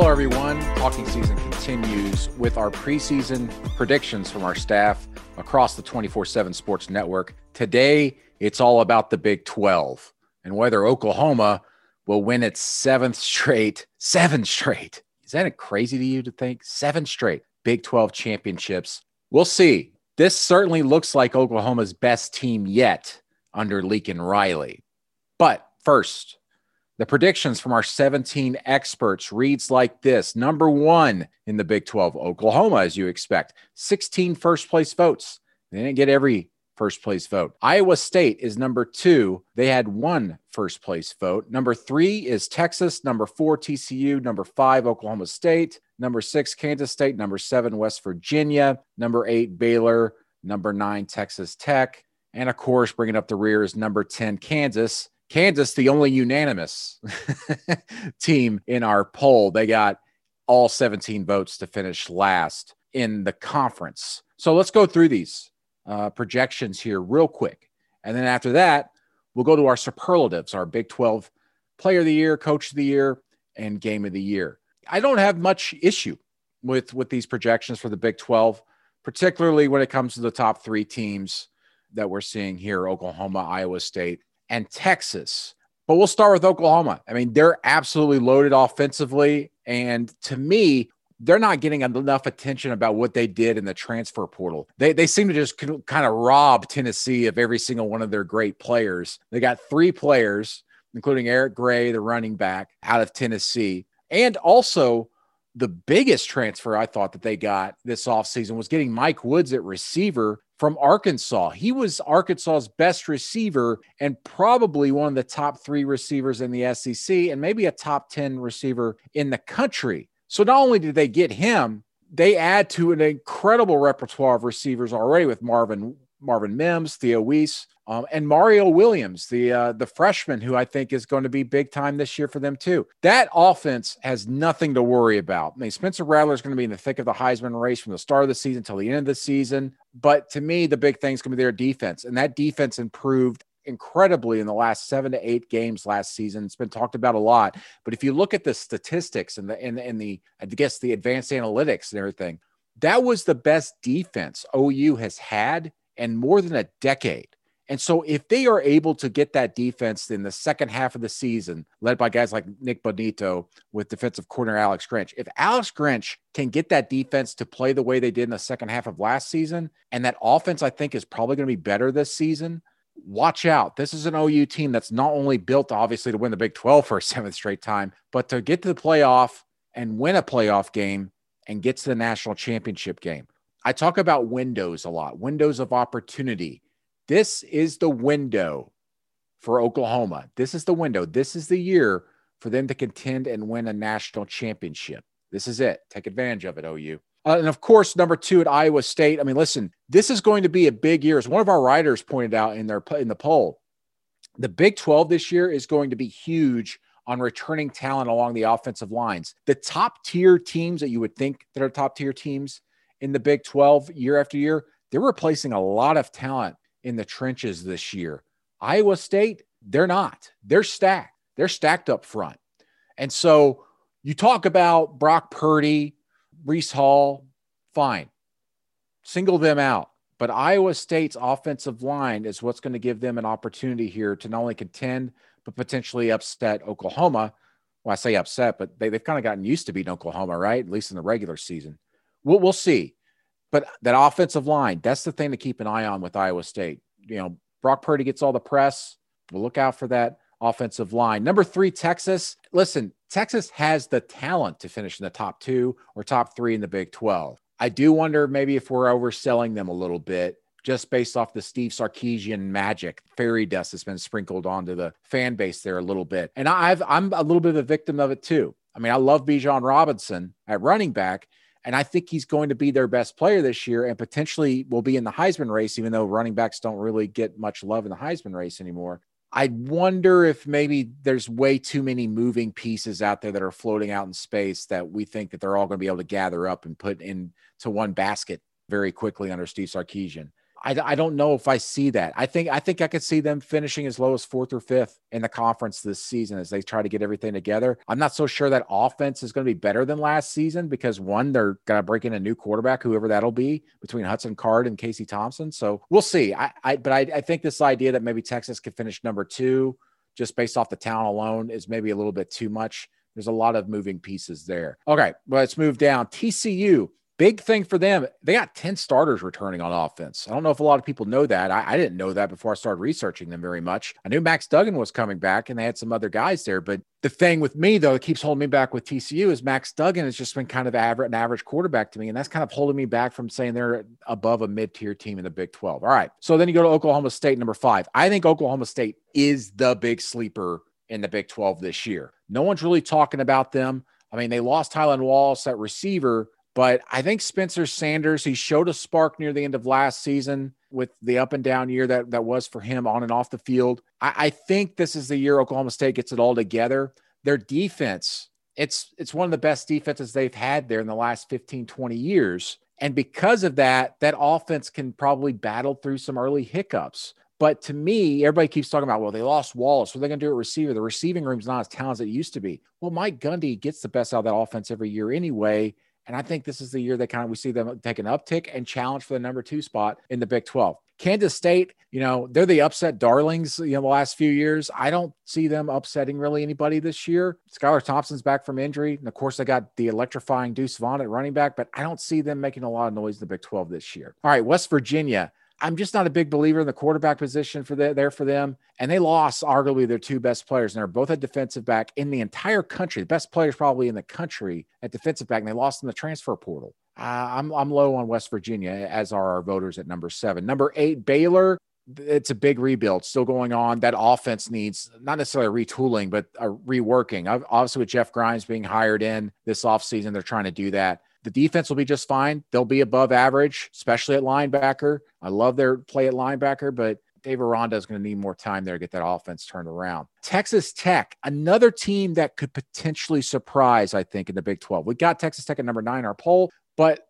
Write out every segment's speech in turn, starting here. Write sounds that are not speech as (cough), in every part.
Hello, everyone. Talking season continues with our preseason predictions from our staff across the 24 7 Sports Network. Today, it's all about the Big 12 and whether Oklahoma will win its seventh straight, seven straight. Is that crazy to you to think? Seven straight Big 12 championships. We'll see. This certainly looks like Oklahoma's best team yet under Lincoln Riley. But first, the predictions from our 17 experts reads like this. Number one in the Big 12, Oklahoma, as you expect, 16 first place votes. They didn't get every first place vote. Iowa State is number two. They had one first place vote. Number three is Texas. Number four, TCU. Number five, Oklahoma State. Number six, Kansas State. Number seven, West Virginia. Number eight, Baylor. Number nine, Texas Tech. And of course, bringing up the rear is number 10, Kansas. Kansas, the only unanimous (laughs) team in our poll. They got all 17 votes to finish last in the conference. So let's go through these uh, projections here real quick. And then after that, we'll go to our superlatives, our Big 12 player of the year, coach of the year, and game of the year. I don't have much issue with, with these projections for the Big 12, particularly when it comes to the top three teams that we're seeing here Oklahoma, Iowa State, and Texas. But we'll start with Oklahoma. I mean, they're absolutely loaded offensively. And to me, they're not getting enough attention about what they did in the transfer portal. They, they seem to just kind of rob Tennessee of every single one of their great players. They got three players, including Eric Gray, the running back out of Tennessee. And also, the biggest transfer I thought that they got this offseason was getting Mike Woods at receiver from Arkansas. He was Arkansas's best receiver and probably one of the top three receivers in the SEC and maybe a top 10 receiver in the country. So not only did they get him, they add to an incredible repertoire of receivers already with Marvin Marvin Mims, Theo Wease, um, and Mario Williams, the uh, the freshman who I think is going to be big time this year for them too. That offense has nothing to worry about. I mean, Spencer Rattler is going to be in the thick of the Heisman race from the start of the season till the end of the season. But to me, the big thing is going to be their defense, and that defense improved incredibly in the last seven to eight games last season. It's been talked about a lot, but if you look at the statistics and the and, and the I guess the advanced analytics and everything, that was the best defense OU has had in more than a decade. And so, if they are able to get that defense in the second half of the season, led by guys like Nik Bonitto with defensive corner Alex Grinch, if Alex Grinch can get that defense to play the way they did in the second half of last season, and that offense, I think, is probably going to be better this season, watch out. This is an OU team that's not only built, obviously, to win the Big 12 for a (laughs) seventh straight time, but to get to the playoff and win a playoff game and get to the national championship game. I talk about windows a lot, windows of opportunity this is the window for Oklahoma. This is the window. This is the year for them to contend and win a national championship. This is it. Take advantage of it, OU. Uh, and of course, number two at Iowa State. I mean, listen, this is going to be a big year. As one of our writers pointed out in their in the poll, the Big 12 this year is going to be huge on returning talent along the offensive lines. The top tier teams that you would think that are top tier teams in the Big 12 year after year, they're replacing a lot of talent in the trenches this year. Iowa State, they're not. They're stacked. They're stacked up front. And so you talk about Brock Purdy, Breece Hall, fine. Single them out. But Iowa State's offensive line is what's going to give them an opportunity here to not only contend, but potentially upset Oklahoma. Well, I say upset, but they, have kind of gotten used to beating Oklahoma, right? At least in the regular season. We'll, we'll see. But that offensive line, that's the thing to keep an eye on with Iowa State. You know, Brock Purdy gets all the press. We'll look out for that offensive line. Number three, Texas. Listen, Texas has the talent to finish in the top two or top three in the Big 12. I do wonder maybe if we're overselling them a little bit just based off the Steve Sarkisian magic, fairy dust that's been sprinkled onto the fan base there a little bit. And I've I'm a little bit of a victim of it too. I mean, I love Bijan Robinson at running back, and I think he's going to be their best player this year and potentially will be in the Heisman race, even though running backs don't really get much love in the Heisman race anymore. I wonder if maybe there's way too many moving pieces out there that are floating out in space that we think that they're all going to be able to gather up and put into one basket very quickly under Steve Sarkisian. I, I don't know if I see that. I think I think I could see them finishing as low as fourth or fifth in the conference this season as they try to get everything together. I'm not so sure that offense is going to be better than last season because one, they're going to break in a new quarterback, whoever that'll be, between Hudson Card and Casey Thompson. So we'll see. I, I but I, I think this idea that maybe Texas could finish number two just based off the town alone is maybe a little bit too much. There's a lot of moving pieces there. Okay, let's move down. TCU big thing for them. They got 10 starters returning on offense. I don't know if a lot of people know that. I, I, didn't know that before I started researching them very much. I knew Max Duggan was coming back and they had some other guys there. But the thing with me, though, that keeps holding me back with TCU is Max Duggan has just been kind of average, an average quarterback to me. And that's kind of holding me back from saying they're above a mid tier team in the Big 12. All right. So then you go to Oklahoma State, number five. I think Oklahoma State is the big sleeper in the Big 12 this year. No one's really talking about them. I mean, they lost Tylan Wallace at receiver, but I think Spencer Sanders, he showed a spark near the end of last season with the up and down year that, that was for him on and off the field. I, I think this is the year Oklahoma State gets it all together. Their defense, it's it's one of the best defenses they've had there in the last 15, 20 years. And because of that, that offense can probably battle through some early hiccups. But to me, everybody keeps talking about, well, they lost Wallace. What are they going to do at receiver? The receiving room's not as talented as it used to be. Well, Mike Gundy gets the best out of that offense every year anyway. And I think this is the year that kind of we see them take an uptick and challenge for the number two spot in the Big 12. Kansas State, you know, they're the upset darlings, you know, the last few years. I don't see them upsetting really anybody this year. Skylar Thompson's back from injury. And of course, they got the electrifying Deuce Vaughn at running back, but I don't see them making a lot of noise in the Big 12 this year. All right, West Virginia. I'm just not a big believer in the quarterback position for the, there for them. And they lost arguably their two best players, and they're both at defensive back in the entire country. The best players probably in the country at defensive back, and they lost in the transfer portal. Uh, I'm I'm low on West Virginia, as are our voters at number seven. Number eight, Baylor. It's a big rebuild still going on. That offense needs not necessarily retooling, but a reworking. Obviously, with Jeff Grimes being hired in this offseason, they're trying to do that. The defense will be just fine. They'll be above average, especially at linebacker. I love their play at linebacker, but Dave Aranda is going to need more time there to get that offense turned around. Texas Tech, another team that could potentially surprise, I think, in the Big 12. We got Texas Tech at number nine, our poll, but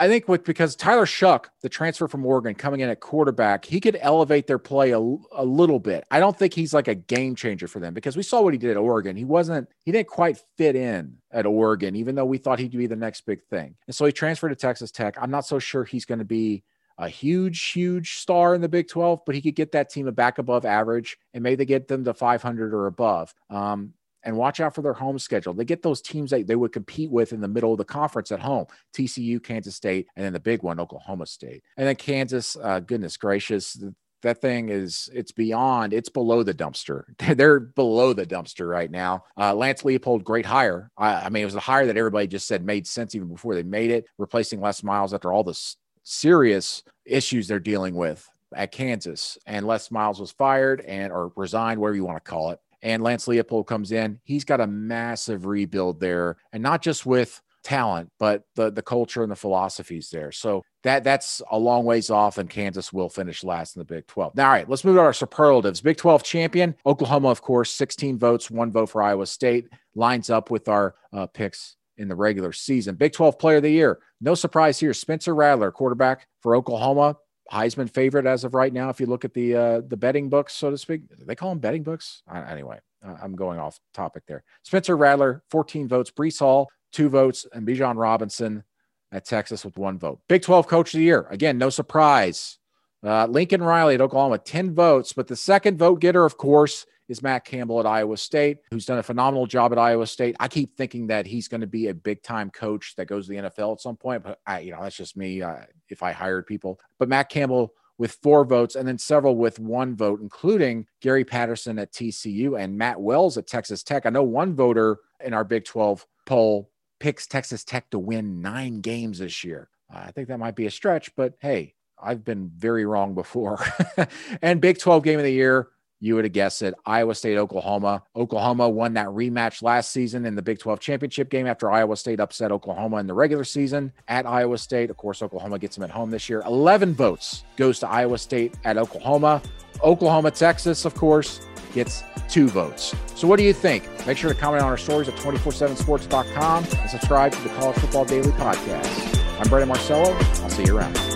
I think with because Tyler Shough, the transfer from Oregon, coming in at quarterback, he could elevate their play a, a little bit. I don't think he's like a game changer for them because we saw what he did at Oregon. He wasn't, he didn't quite fit in at Oregon, even though we thought he'd be the next big thing. And so he transferred to Texas Tech. I'm not so sure he's going to be a huge, huge star in the Big 12, but he could get that team back above average and maybe they get them to 500 or above. Um, and watch out for their home schedule. They get those teams that they would compete with in the middle of the conference at home TCU, Kansas State, and then the big one, Oklahoma State. And then Kansas, uh, goodness gracious, that thing is it's beyond it's below the dumpster. (laughs) They're below the dumpster right now. Uh, Lance Leipold great hire. I, I, mean it was a hire that everybody just said made sense even before they made it replacing les miles after all the s- serious issues they're dealing with at kansas. And les miles was fired and or resigned whatever you want to call it and Lance Leipold comes in. He's got a massive rebuild there, and not just with talent, but the the culture and the philosophies there. So that that's a long ways off, and Kansas will finish last in the Big 12. Now, all right, let's move to our superlatives. Big 12 champion, Oklahoma, of course, 16 votes, one vote for Iowa State, lines up with our uh, picks in the regular season. Big 12 player of the year, no surprise here. Spencer Rattler, quarterback for Oklahoma, Heisman favorite as of right now. If you look at the uh, the betting books, so to speak, they call them betting books. anyway, I'm going off topic there. Spencer Rattler, 14 votes. Breece Hall, two votes, and Bijan Robinson at Texas with one vote. Big 12 Coach of the Year. Again, no surprise. Uh, Lincoln Riley at Oklahoma, 10 votes, but the second vote getter, of course, is Matt Campbell at Iowa State, who's done a phenomenal job at Iowa State. I keep thinking that he's going to be a big time coach that goes to the NFL at some point, but I, you know, that's just me. Uh, if I hired people, but Matt Campbell with four votes and then several with one vote, including Gary Patterson at TCU and Matt Wells at Texas Tech. I know one voter in our Big 12 poll picks Texas Tech to win nine games this year. Uh, I think that might be a stretch, but hey, I've been very wrong before. (laughs) and Big 12 game of the year, you would have guessed it. Iowa State, Oklahoma. Oklahoma won that rematch last season in the Big 12 championship game after Iowa State upset Oklahoma in the regular season at Iowa State. Of course, Oklahoma gets them at home this year. 11 votes goes to Iowa State at Oklahoma. Oklahoma, Texas, of course, gets two votes. So, what do you think? Make sure to comment on our stories at 247sports.com and subscribe to the College Football Daily Podcast. I'm Brandon Marcello. I'll see you around.